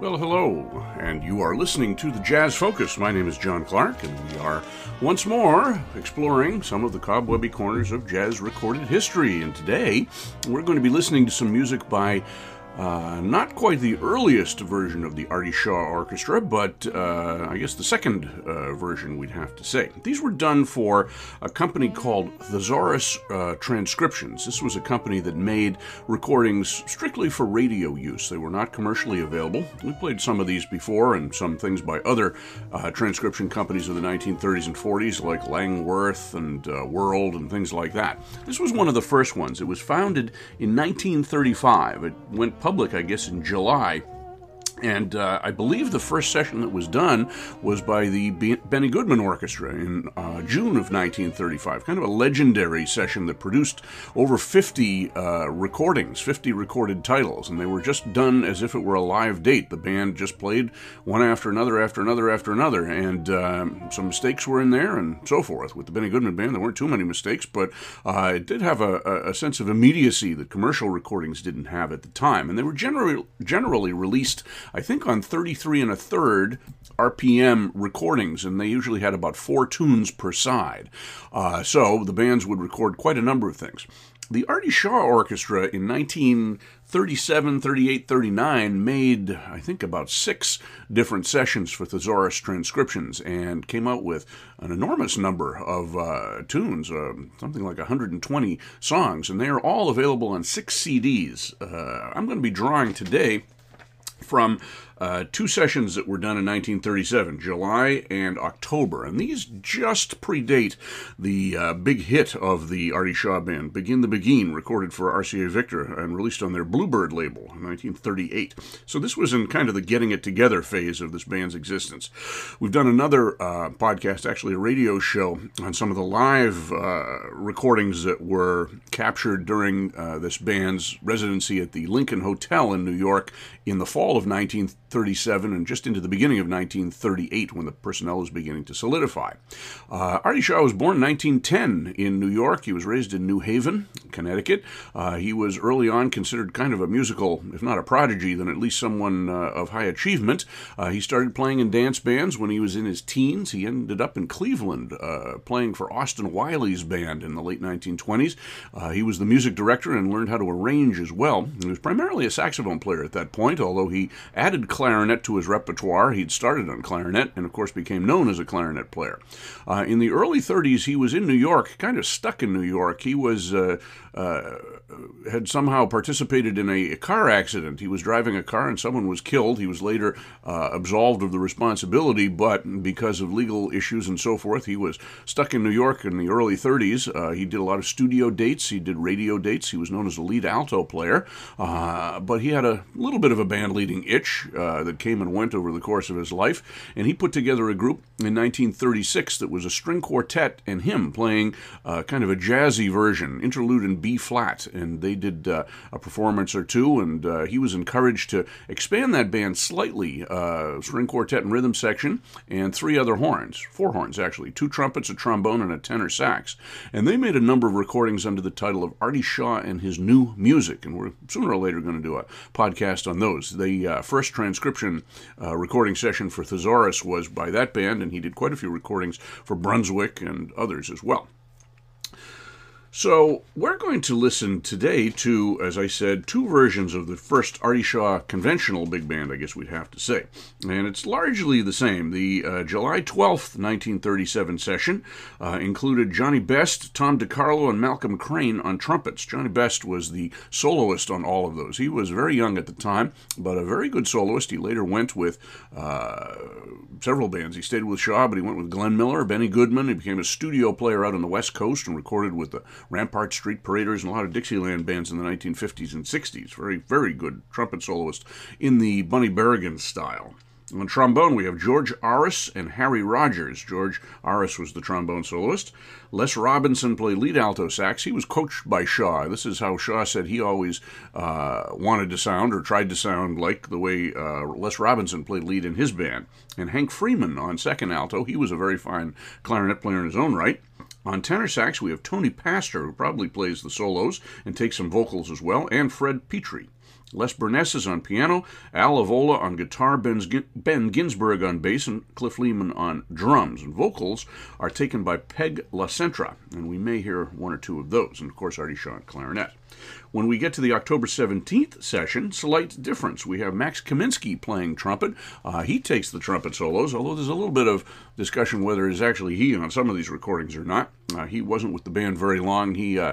Well, hello, and you are listening to the Jazz Focus. My name is John Clark, and we are once more exploring some of the cobwebby corners of jazz recorded history. And today, we're going to be listening to some music by uh, not quite the earliest version of the Artie Shaw Orchestra, but uh, I guess the second uh, version, we'd have to say. These were done for a company called Thesaurus uh, Transcriptions. This was a company that made recordings strictly for radio use. They were not commercially available. We played some of these before and some things by other uh, transcription companies of the 1930s and 40s, like Langworth and uh, World and things like that. This was one of the first ones. It was founded in 1935. It went public, I guess, in July and uh, I believe the first session that was done was by the Benny Goodman Orchestra in uh, June of 1935. Kind of a legendary session that produced over 50 uh, recordings, 50 recorded titles, and they were just done as if it were a live date. The band just played one after another, after another, after another, and um, some mistakes were in there and so forth. With the Benny Goodman Band, there weren't too many mistakes, but uh, it did have a, a, sense of immediacy that commercial recordings didn't have at the time, and they were generally generally released I think on 33 and a third RPM recordings, and they usually had about four tunes per side. Uh, so the bands would record quite a number of things. The Artie Shaw Orchestra in 1937, 38, 39 made, I think, about six different sessions for Thesaurus transcriptions and came out with an enormous number of uh, tunes, uh, something like 120 songs, and they are all available on six CDs. Uh, I'm going to be drawing today from uh, two sessions that were done in 1937, July and October, and these just predate the uh, big hit of the Artie Shaw Band, Begin the Beguine, recorded for RCA Victor and released on their Bluebird label in 1938. So this was in kind of the getting it together phase of this band's existence. We've done another uh, podcast, actually a radio show, on some of the live uh, recordings that were captured during uh, this band's residency at the Lincoln Hotel in New York in the fall of 1937 and just into the beginning of 1938 when the personnel was beginning to solidify. Uh, Artie Shaw was born in 1910 in New York. He was raised in New Haven, Connecticut. Uh, he was early on considered kind of a musical, if not a prodigy, then at least someone uh, of high achievement. Uh, he started playing in dance bands when he was in his teens. He ended up in Cleveland uh, playing for Austin Wylie's band in the late 1920s. Uh, he was the music director and learned how to arrange as well. He was primarily a saxophone player at that point although he added clarinet to his repertoire. He'd started on clarinet and, of course, became known as a clarinet player. Uh, in the early 30s, he was in New York, kind of stuck in New York. He was uh, uh, had somehow participated in a, a, car accident. He was driving a car and someone was killed. He was later uh, absolved of the responsibility, but because of legal issues and so forth, he was stuck in New York in the early 30s. Uh, he did a lot of studio dates, he did radio dates. He was known as a lead alto player, uh, but he had a little bit of a band leading itch uh, that came and went over the course of his life, and he put together a group in 1936 that was a string quartet and him playing kind of a jazzy version, interlude and B flat, and they did uh, a performance or two, and uh, he was encouraged to expand that band slightly. Uh, string quartet and rhythm section, and three other horns, four horns actually, two trumpets, a trombone, and a tenor sax. And they made a number of recordings under the title of Artie Shaw and his new music, and we're sooner or later going to do a podcast on those. The uh, first transcription uh, recording session for Thesaurus was by that band, and he did quite a few recordings for Brunswick and others as well. So, we're going to listen today to, as I said, two versions of the first Artie Shaw conventional big band, I guess we'd have to say. And it's largely the same. The uh, July 12th, 1937 session uh, included Johnny Best, Tom DiCarlo, and Malcolm Crane on trumpets. Johnny Best was the soloist on all of those. He was very young at the time, but a very good soloist. He later went with uh, several bands. He stayed with Shaw, but he went with Glenn Miller, Benny Goodman. He became a studio player out on the West Coast and recorded with the Rampart Street Paraders, and a lot of Dixieland bands in the 1950s and 60s. Very, very good trumpet soloist in the Bunny Berrigan style. On trombone, we have George Arus and Harry Rogers. George Arus was the trombone soloist. Les Robinson played lead alto sax. He was coached by Shaw. This is how Shaw said he always uh, wanted to sound or tried to sound like the way uh, Les Robinson played lead in his band. And Hank Freeman on second alto. He was a very fine clarinet player in his own right. On tenor sax, we have Tony Pastor, who probably plays the solos and takes some vocals as well, and Fred Petrie. Les Bernesses on piano, Al Avola on guitar, Ben Ginsberg on bass, and Cliff Leeman on drums. And vocals are taken by Peg LaCentra, and we may hear one or two of those, and of course Artie Shaw on clarinet. When we get to the October 17th session, slight difference. We have Max Kaminsky playing trumpet. Uh, he takes the trumpet solos, although there's a little bit of discussion whether it's actually he on some of these recordings or not. Uh, he wasn't with the band very long. He uh,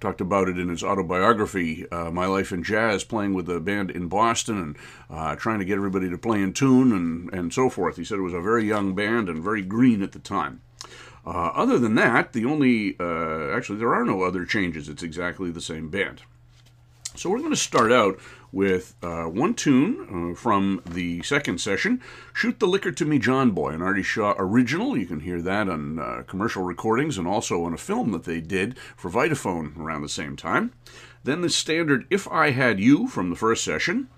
talked about it in his autobiography, uh, My Life in Jazz, playing with the band in Boston and uh, trying to get everybody to play in tune and, and so forth. He said it was a very young band and very green at the time. Uh, other than that, the only, uh, actually, there are no other changes. It's exactly the same band. So we're going to start out with uh, one tune uh, from the second session, Shoot the Liquor to Me, John Boy, an Artie Shaw original. You can hear that on uh, commercial recordings and also on a film that they did for Vitaphone around the same time. Then the standard If I Had You from the first session.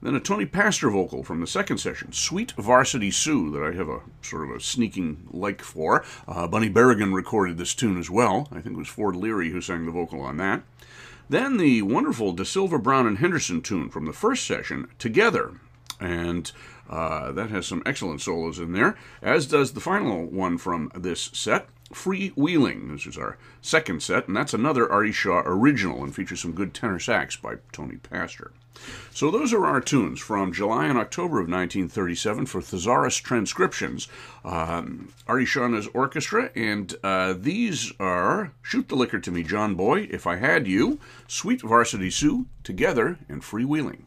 Then a Tony Pastor vocal from the second session, Sweet Varsity Sue, that I have a sort of a sneaking like for. Uh, Bunny Berrigan recorded this tune as well. I think it was Ford Leary who sang the vocal on that. Then the wonderful DeSylva, Brown, and Henderson tune from the first session, Together. And uh, that has some excellent solos in there, as does the final one from this set, Freewheeling. This is our second set, and that's another Artie Shaw original and features some good tenor sax by Tony Pastor. So those are our tunes from July and October of 1937 for Thesaurus Transcriptions, um, Artie Shaw's orchestra, and uh, these are Shoot the Liquor to Me, John Boy, If I Had You, Sweet Varsity Sue, Together, and Freewheeling.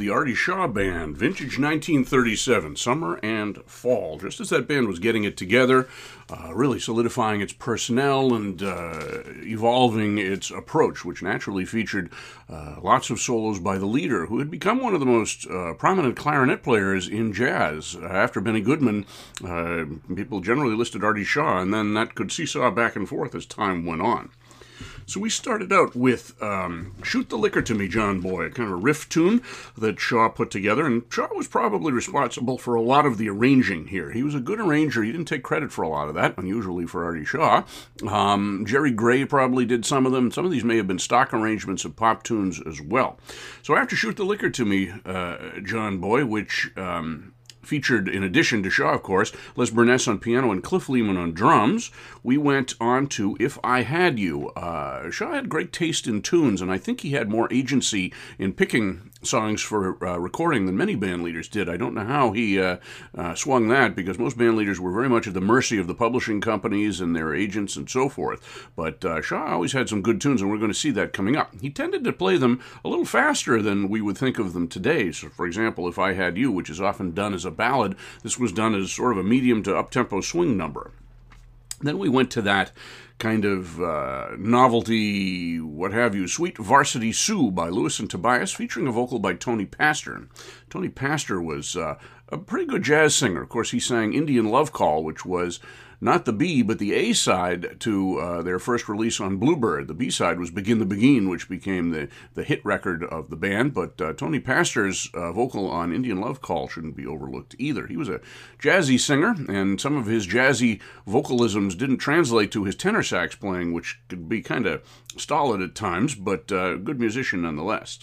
The Artie Shaw Band, vintage 1937, summer and fall. Just as that band was getting it together, uh, really solidifying its personnel and uh, evolving its approach, which naturally featured uh, lots of solos by the leader, who had become one of the most uh, prominent clarinet players in jazz. after Benny Goodman, uh, people generally listed Artie Shaw, and then that could seesaw back and forth as time went on. So we started out with um, Shoot the Liquor to Me, John Boy, kind of a riff tune that Shaw put together. And Shaw was probably responsible for a lot of the arranging here. He was a good arranger. He didn't take credit for a lot of that, unusually for Artie Shaw. Um, Jerry Gray probably did some of them. Some of these may have been stock arrangements of pop tunes as well. So after Shoot the Liquor to Me, uh, John Boy, which. Um, featured, in addition to Shaw, of course, Les Burness on piano and Cliff Leeman on drums. We went on to If I Had You. Uh, Shaw had great taste in tunes, and I think he had more agency in picking songs for uh, recording than many band leaders did. I don't know how he uh, uh, swung that because most band leaders were very much at the mercy of the publishing companies and their agents and so forth. But uh, Shaw always had some good tunes, and we're going to see that coming up. He tended to play them a little faster than we would think of them today. So, for example, If I Had You, which is often done as a ballad, this was done as sort of a medium to up tempo swing number. Then we went to that kind of uh, novelty, what have you, Sweet Varsity Sue by Lewis and Tobias, featuring a vocal by Tony Pastor. Tony Pastor was uh, a pretty good jazz singer. Of course, he sang Indian Love Call, which was not the B, but the A side to uh, their first release on Bluebird. The B side was Begin the Beguine, which became the, the hit record of the band. But uh, Tony Pastor's uh, vocal on Indian Love Call shouldn't be overlooked either. He was a jazzy singer, and some of his jazzy vocalisms didn't translate to his tenor sax playing, which could be kind of stolid at times, but uh, good musician nonetheless.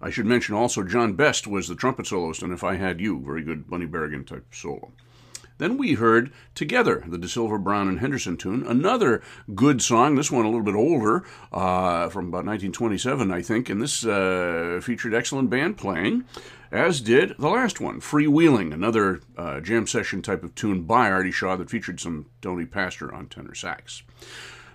I should mention also John Best was the trumpet soloist, and If I Had You, very good Bunny Berrigan type solo. Then we heard Together, the DeSylva, Brown, and Henderson tune, another good song, this one a little bit older, uh, from about 1927, I think, and this uh, featured excellent band playing, as did the last one, Freewheeling, another uh, jam session type of tune by Artie Shaw that featured some Tony Pastor on tenor sax.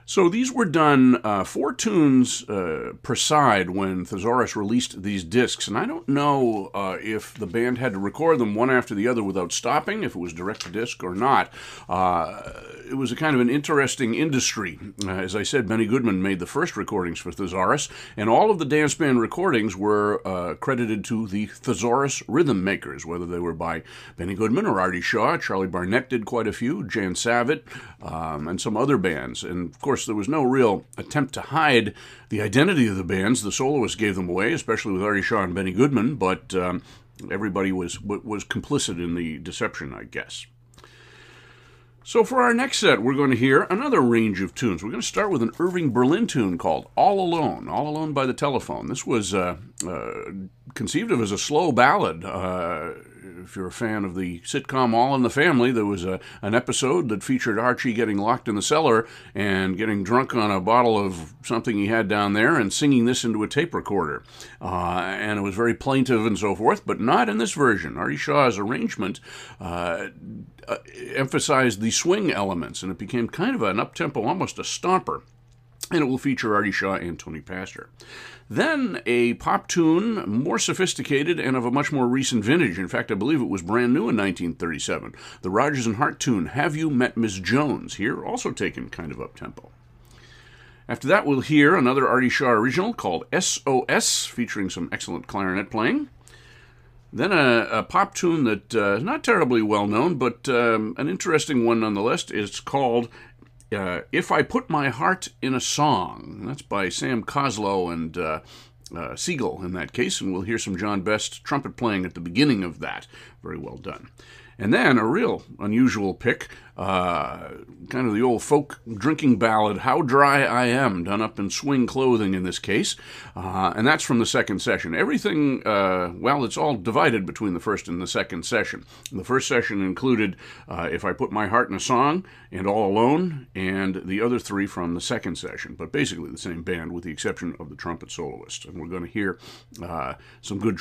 So these were done uh, four tunes uh, per side when Thesaurus released these discs, and I don't know uh, if the band had to record them one after the other without stopping, if it was direct to disc or not. Uh, it was a kind of an interesting industry. Uh, as I said, Benny Goodman made the first recordings for Thesaurus, and all of the dance band recordings were uh, credited to the Thesaurus rhythm makers, whether they were by Benny Goodman or Artie Shaw. Charlie Barnet did quite a few, Jan Savitt, um, and some other bands. And of course, there was no real attempt to hide the identity of the bands. The soloists gave them away, especially with Artie Shaw and Benny Goodman, but um, everybody was was complicit in the deception, I guess. So, for our next set, we're going to hear another range of tunes. We're going to start with an Irving Berlin tune called All Alone, All Alone by the Telephone. This was uh, uh, conceived of as a slow ballad. Uh, if you're a fan of the sitcom All in the Family, there was a, an episode that featured Archie getting locked in the cellar and getting drunk on a bottle of something he had down there and singing this into a tape recorder. Uh, and it was very plaintive and so forth, but not in this version. Artie Shaw's arrangement uh, uh, emphasized the swing elements, and it became kind of an up tempo, almost a stomper. And it will feature Artie Shaw and Tony Pastor. Then a pop tune, more sophisticated and of a much more recent vintage. In fact, I believe it was brand new in 1937. The Rodgers and Hart tune, Have You Met Miss Jones? Here, also taken kind of up tempo. After that, we'll hear another Artie Shaw original called SOS, featuring some excellent clarinet playing. Then a, a pop tune that uh, not terribly well known, but um, an interesting one nonetheless. It's called uh, If I Put My Heart in a Song. That's by Sam Coslow and uh, uh, Siegel in that case, and we'll hear some John Best trumpet playing at the beginning of that. Very well done. And then a real unusual pick, uh, kind of the old folk drinking ballad, How Dry I Am, done up in swing clothing in this case. Uh, and that's from the second session. Everything, uh, well, it's all divided between the first and the second session. The first session included uh, If I Put My Heart in a Song and All Alone, and the other three from the second session, but basically the same band with the exception of the trumpet soloist. And we're going to hear uh, some good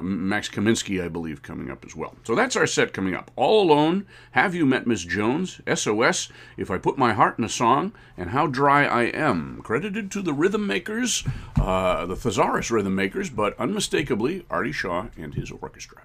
Max Kaminsky, I believe, coming up as well. So that's our set coming up. All Alone, Have You Met Miss Jones? Jones, SOS, If I Put My Heart in a Song, and How Dry I Am, credited to the rhythm makers, uh, the Thesaurus rhythm makers, but unmistakably Artie Shaw and his orchestra.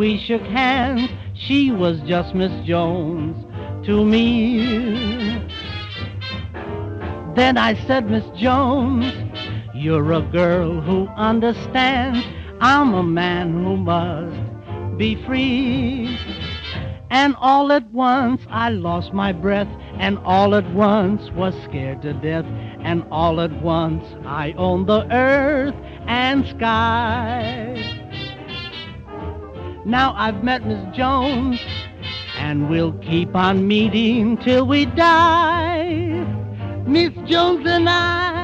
We shook hands, she was just Miss Jones to me. Then I said, Miss Jones, you're a girl who understands. I'm a man who must be free. And all at once I lost my breath, and all at once was scared to death, and all at once I owned the earth and sky. Now I've met Miss Jones, and we'll keep on meeting till we die. Miss Jones and I.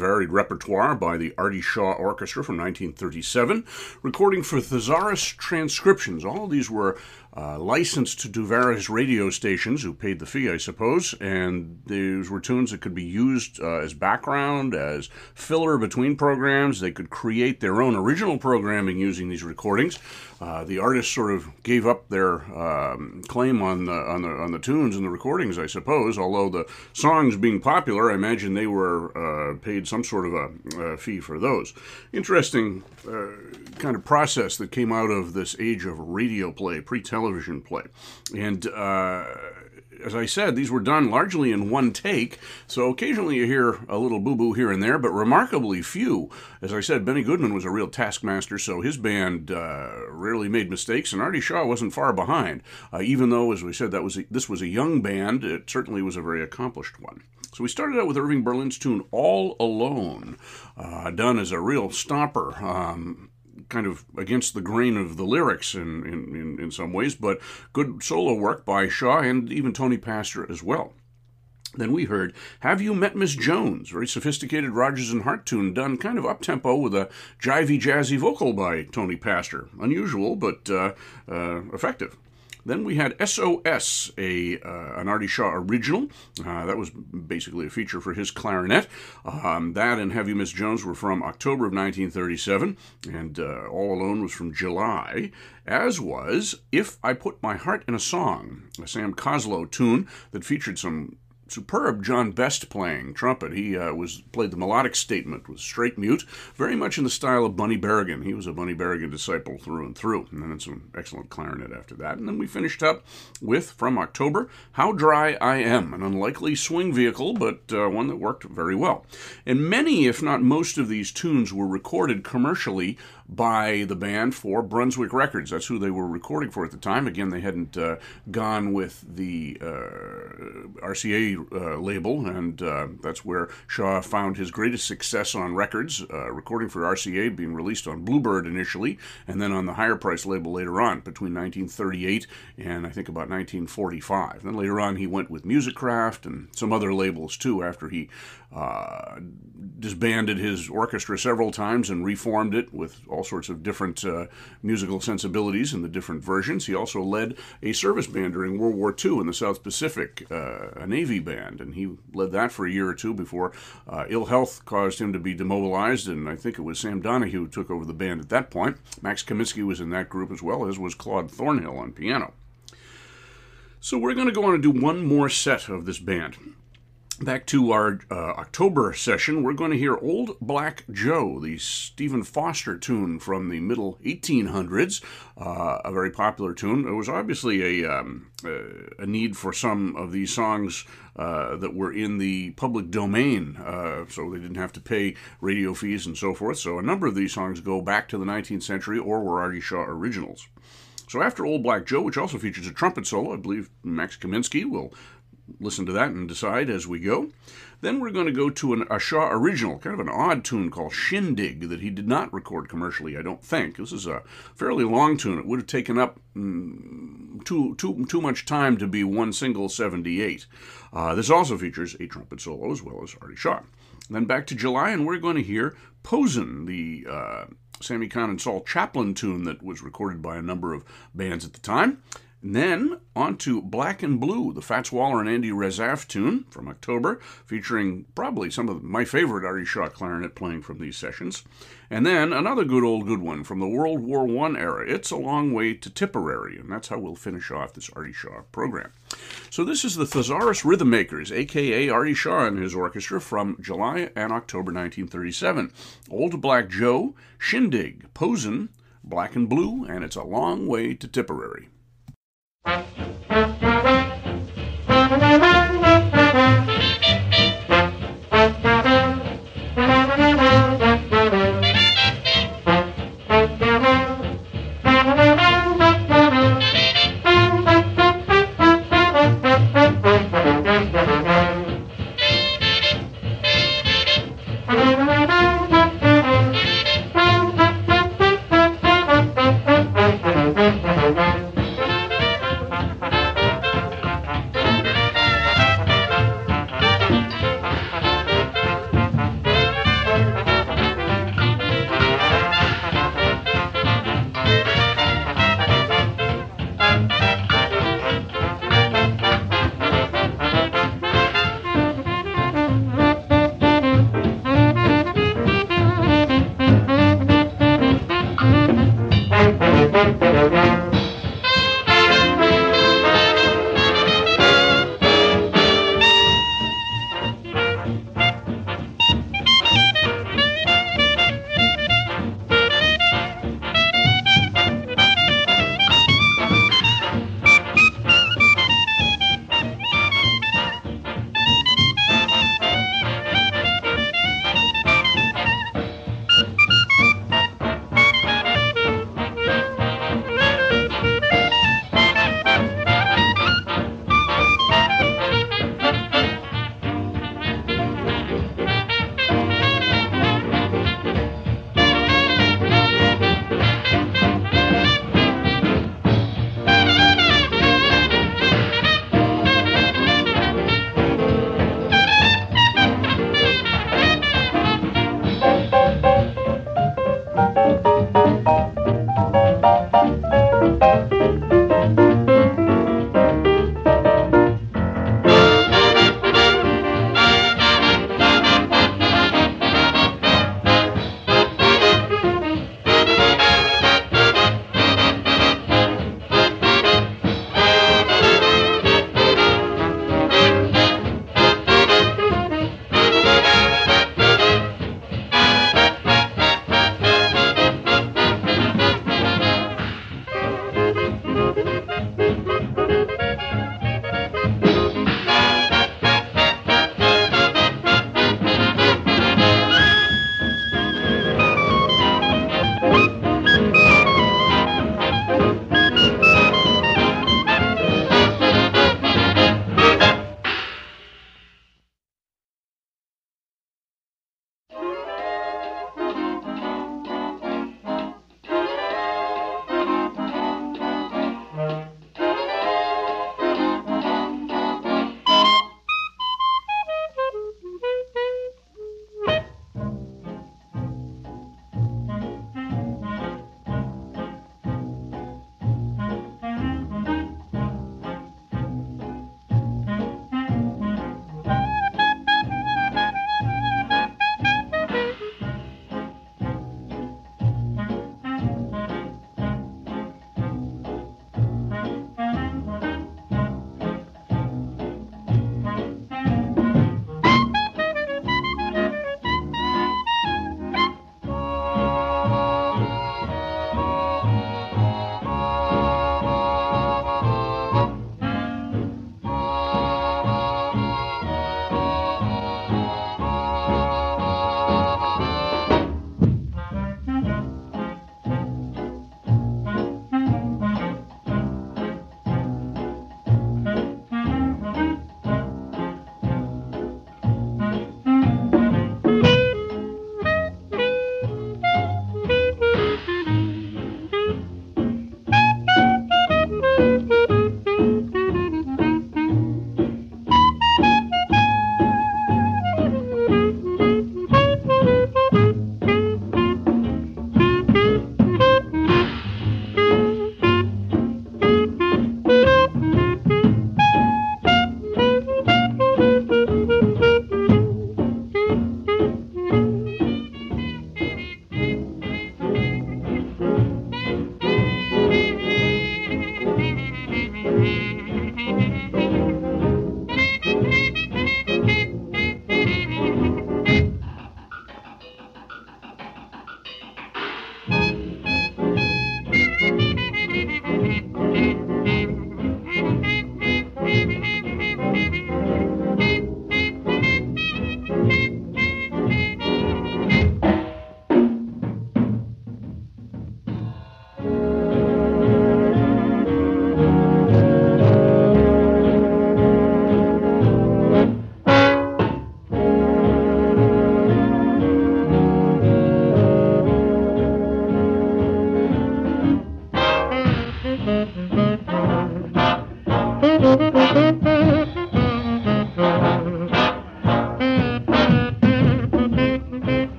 varied repertoire by the Artie Shaw Orchestra from 1937, recording for Thesaurus transcriptions. All these were uh, licensed to various radio stations who paid the fee, I suppose, and these were tunes that could be used uh, as background, as filler between programs. They could create their own original programming using these recordings. Uh, the artists sort of gave up their um, claim on the, on the on the tunes and the recordings, I suppose. Although the songs being popular, I imagine they were uh, paid some sort of a, a fee for those. Interesting uh, kind of process that came out of this age of radio play, pre-television play, and uh, as I said, these were done largely in one take, so occasionally you hear a little boo boo here and there, but remarkably few. As I said, Benny Goodman was a real taskmaster, so his band uh, rarely made mistakes, and Artie Shaw wasn't far behind. Uh, even though, as we said, that was a, this was a young band, it certainly was a very accomplished one. So we started out with Irving Berlin's tune All Alone, uh, done as a real stomper. Um, kind of against the grain of the lyrics in, in, in, in some ways, but good solo work by Shaw and even Tony Pastor as well. Then we heard Have You Met Miss Jones? Very sophisticated Rodgers and Hart tune done kind of up tempo with a jivey, jazzy vocal by Tony Pastor. Unusual, but uh, uh, effective. Then we had SOS, a uh, an Artie Shaw original. Uh, that was basically a feature for his clarinet. Um, that and Have You Miss Jones were from October of 1937, and uh, All Alone was from July. As was If I Put My Heart in a Song, a Sam Coslow tune that featured some superb John Best playing trumpet. He uh, was played the melodic statement with straight mute, very much in the style of Bunny Berrigan. He was a Bunny Berrigan disciple through and through. And then some excellent clarinet after that. And then we finished up with, from October, How Dry I Am, an unlikely swing vehicle, but uh, one that worked very well. And many, if not most, of these tunes were recorded commercially by the band for Brunswick Records. That's who they were recording for at the time. Again, they hadn't uh, gone with the uh, RCA uh, label, and uh, that's where Shaw found his greatest success on records, uh, recording for RCA, being released on Bluebird initially, and then on the higher price label later on, between 1938 and I think about 1945. Then later on, he went with Musicraft and some other labels too after he uh, disbanded his orchestra several times and reformed it with all sorts of different uh, musical sensibilities in the different versions. He also led a service band during World War II in the South Pacific, uh, a Navy band, and he led that for a year or two before uh, ill health caused him to be demobilized. And I think it was Sam Donahue who took over the band at that point. Max Kaminsky was in that group as well, as was Claude Thornhill on piano. So we're going to go on and do one more set of this band back to our uh, October session, we're going to hear Old Black Joe, the Stephen Foster tune from the middle 1800s, uh, a very popular tune. It was obviously a, um, a need for some of these songs uh, that were in the public domain, uh, so they didn't have to pay radio fees and so forth. So a number of these songs go back to the 19th century or were Artie Shaw originals. So after Old Black Joe, which also features a trumpet solo, I believe Max Kaminsky will listen to that and decide as we go. Then we're going to go to an, a Shaw original, kind of an odd tune called Shindig that he did not record commercially, I don't think. This is a fairly long tune. It would have taken up mm, too, too, too much time to be one single 78. Uh, this also features a trumpet solo as well as Artie Shaw. Then back to July, and we're going to hear Posin', the uh, Sammy Cahn and Saul Chaplin tune that was recorded by a number of bands at the time. And then on to Black and Blue, the Fats Waller and Andy Razaf tune from October, featuring probably some of my favorite Artie Shaw clarinet playing from these sessions. And then another good old good one from the World War I era. It's a long way to Tipperary, and that's how we'll finish off this Artie Shaw program. So this is the Thesaurus Rhythm Makers, aka Artie Shaw and his orchestra from July and October 1937. Old Black Joe, Shindig, Posin', Black and Blue, and it's a long way to Tipperary. Full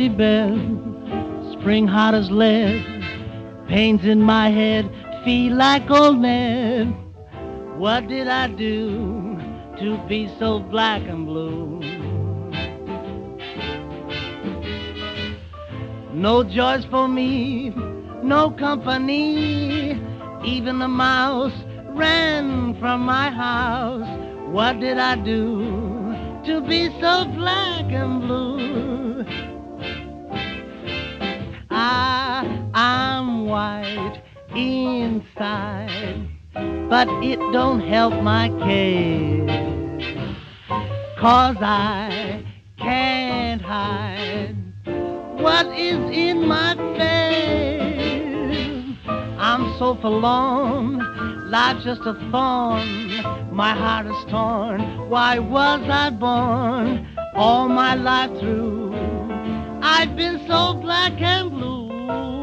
empty bed, spring hot as lead, pains in my head, feel like old Ned. What did I do to be so black and blue? No joys for me, no company, even the mouse ran from my house. What did I do to be so black and blue? White inside, but it don't help my case. Cause I can't hide what is in my face. I'm so forlorn, life's just a thorn, my heart is torn. Why was I born all my life through? I've been so black and blue.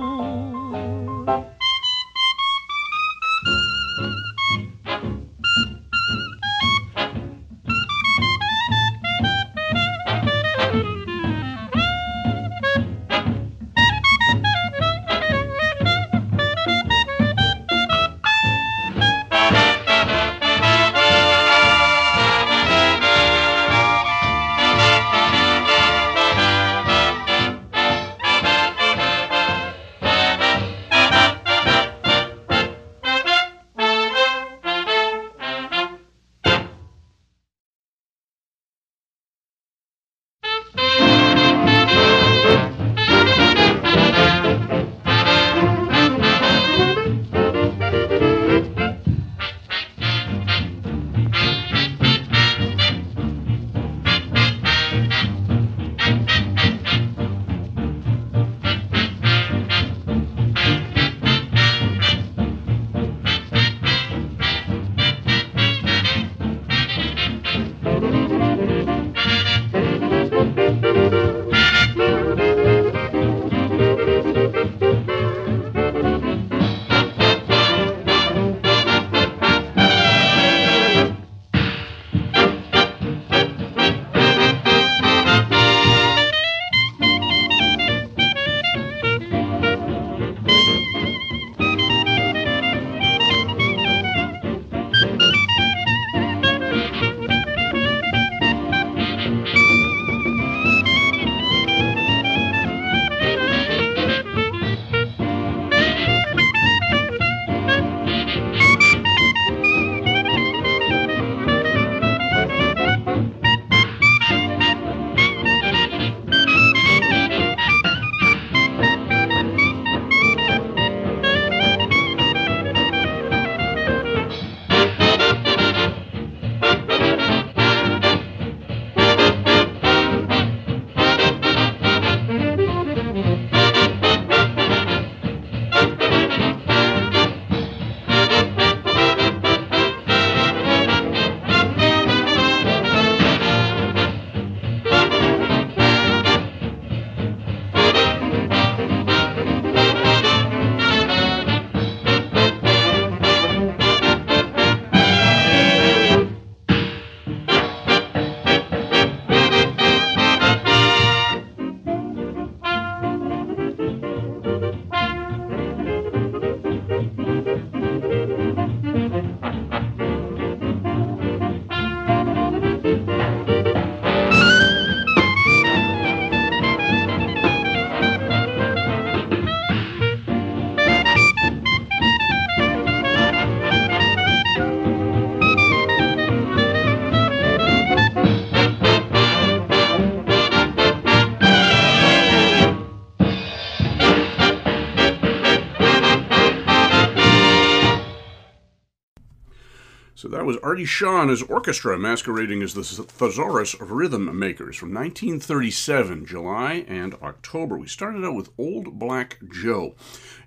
Artie Shaw and his orchestra masquerading as the Thesaurus of Rhythm Makers from 1937, July and October. We started out with Old Black Joe,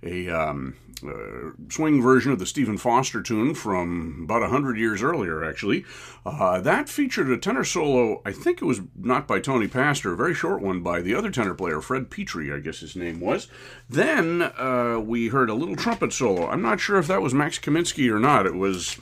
a um, uh, swing version of the Stephen Foster tune from about 100 years earlier, actually. Uh, that featured a tenor solo, I think it was not by Tony Pastor, a very short one by the other tenor player, Fred Petrie, I guess his name was. Then uh, we heard a little trumpet solo. I'm not sure if that was Max Kaminsky or not. It was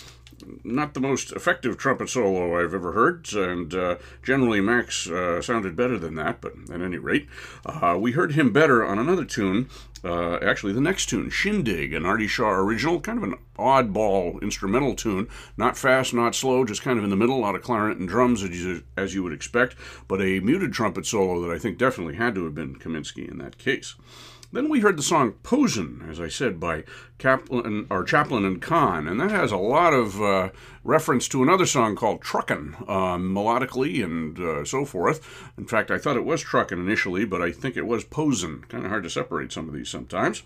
not the most effective trumpet solo I've ever heard, and uh, generally Max uh, sounded better than that, but at any rate, uh, we heard him better on another tune. Uh, actually, the next tune, Shindig, an Artie Shaw original, kind of an oddball instrumental tune, not fast, not slow, just kind of in the middle, a lot of clarinet and drums as you, as you would expect, but a muted trumpet solo that I think definitely had to have been Kaminsky in that case. Then we heard the song Posin', as I said, by Kaplan, or Chaplin and Cahn, and that has a lot of uh, reference to another song called Truckin', uh, melodically and uh, so forth. In fact, I thought it was Truckin' initially, but I think it was Posin'. Kind of hard to separate some of these sometimes.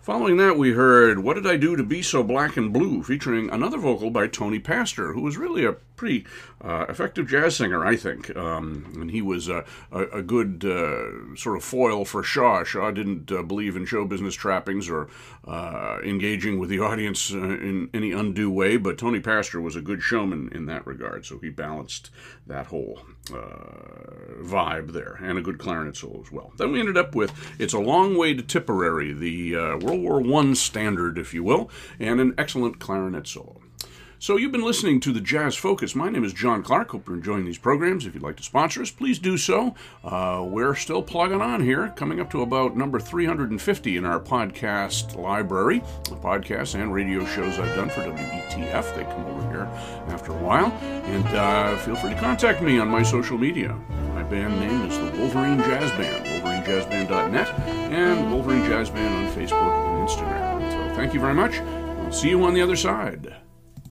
Following that, we heard What Did I Do to Be So Black and Blue, featuring another vocal by Tony Pastor, who was really a pretty uh, effective jazz singer, I think. Um, and he was a, a, good uh, sort of foil for Shaw. Shaw didn't uh, believe in show business trappings or uh, engaging with the audience uh, in any undue way, but Tony Pastor was a good showman in that regard, so he balanced that whole uh, vibe there, and a good clarinet solo as well. Then we ended up with It's a Long Way to Tipperary, the World War I standard, if you will, and an excellent clarinet solo. So you've been listening to the Jazz Focus. My name is John Clark. Hope you're enjoying these programs. If you'd like to sponsor us, please do so. Uh, we're still plugging on here, coming up to about number 350 in our podcast library. The podcasts and radio shows I've done for WETF. They come over here after a while. And uh, feel free to contact me on my social media. My band name is the Wolverine Jazz Band, wolverinejazzband.net, and Wolverine Jazz Band on Facebook and Instagram. So thank you very much. I'll see you on the other side.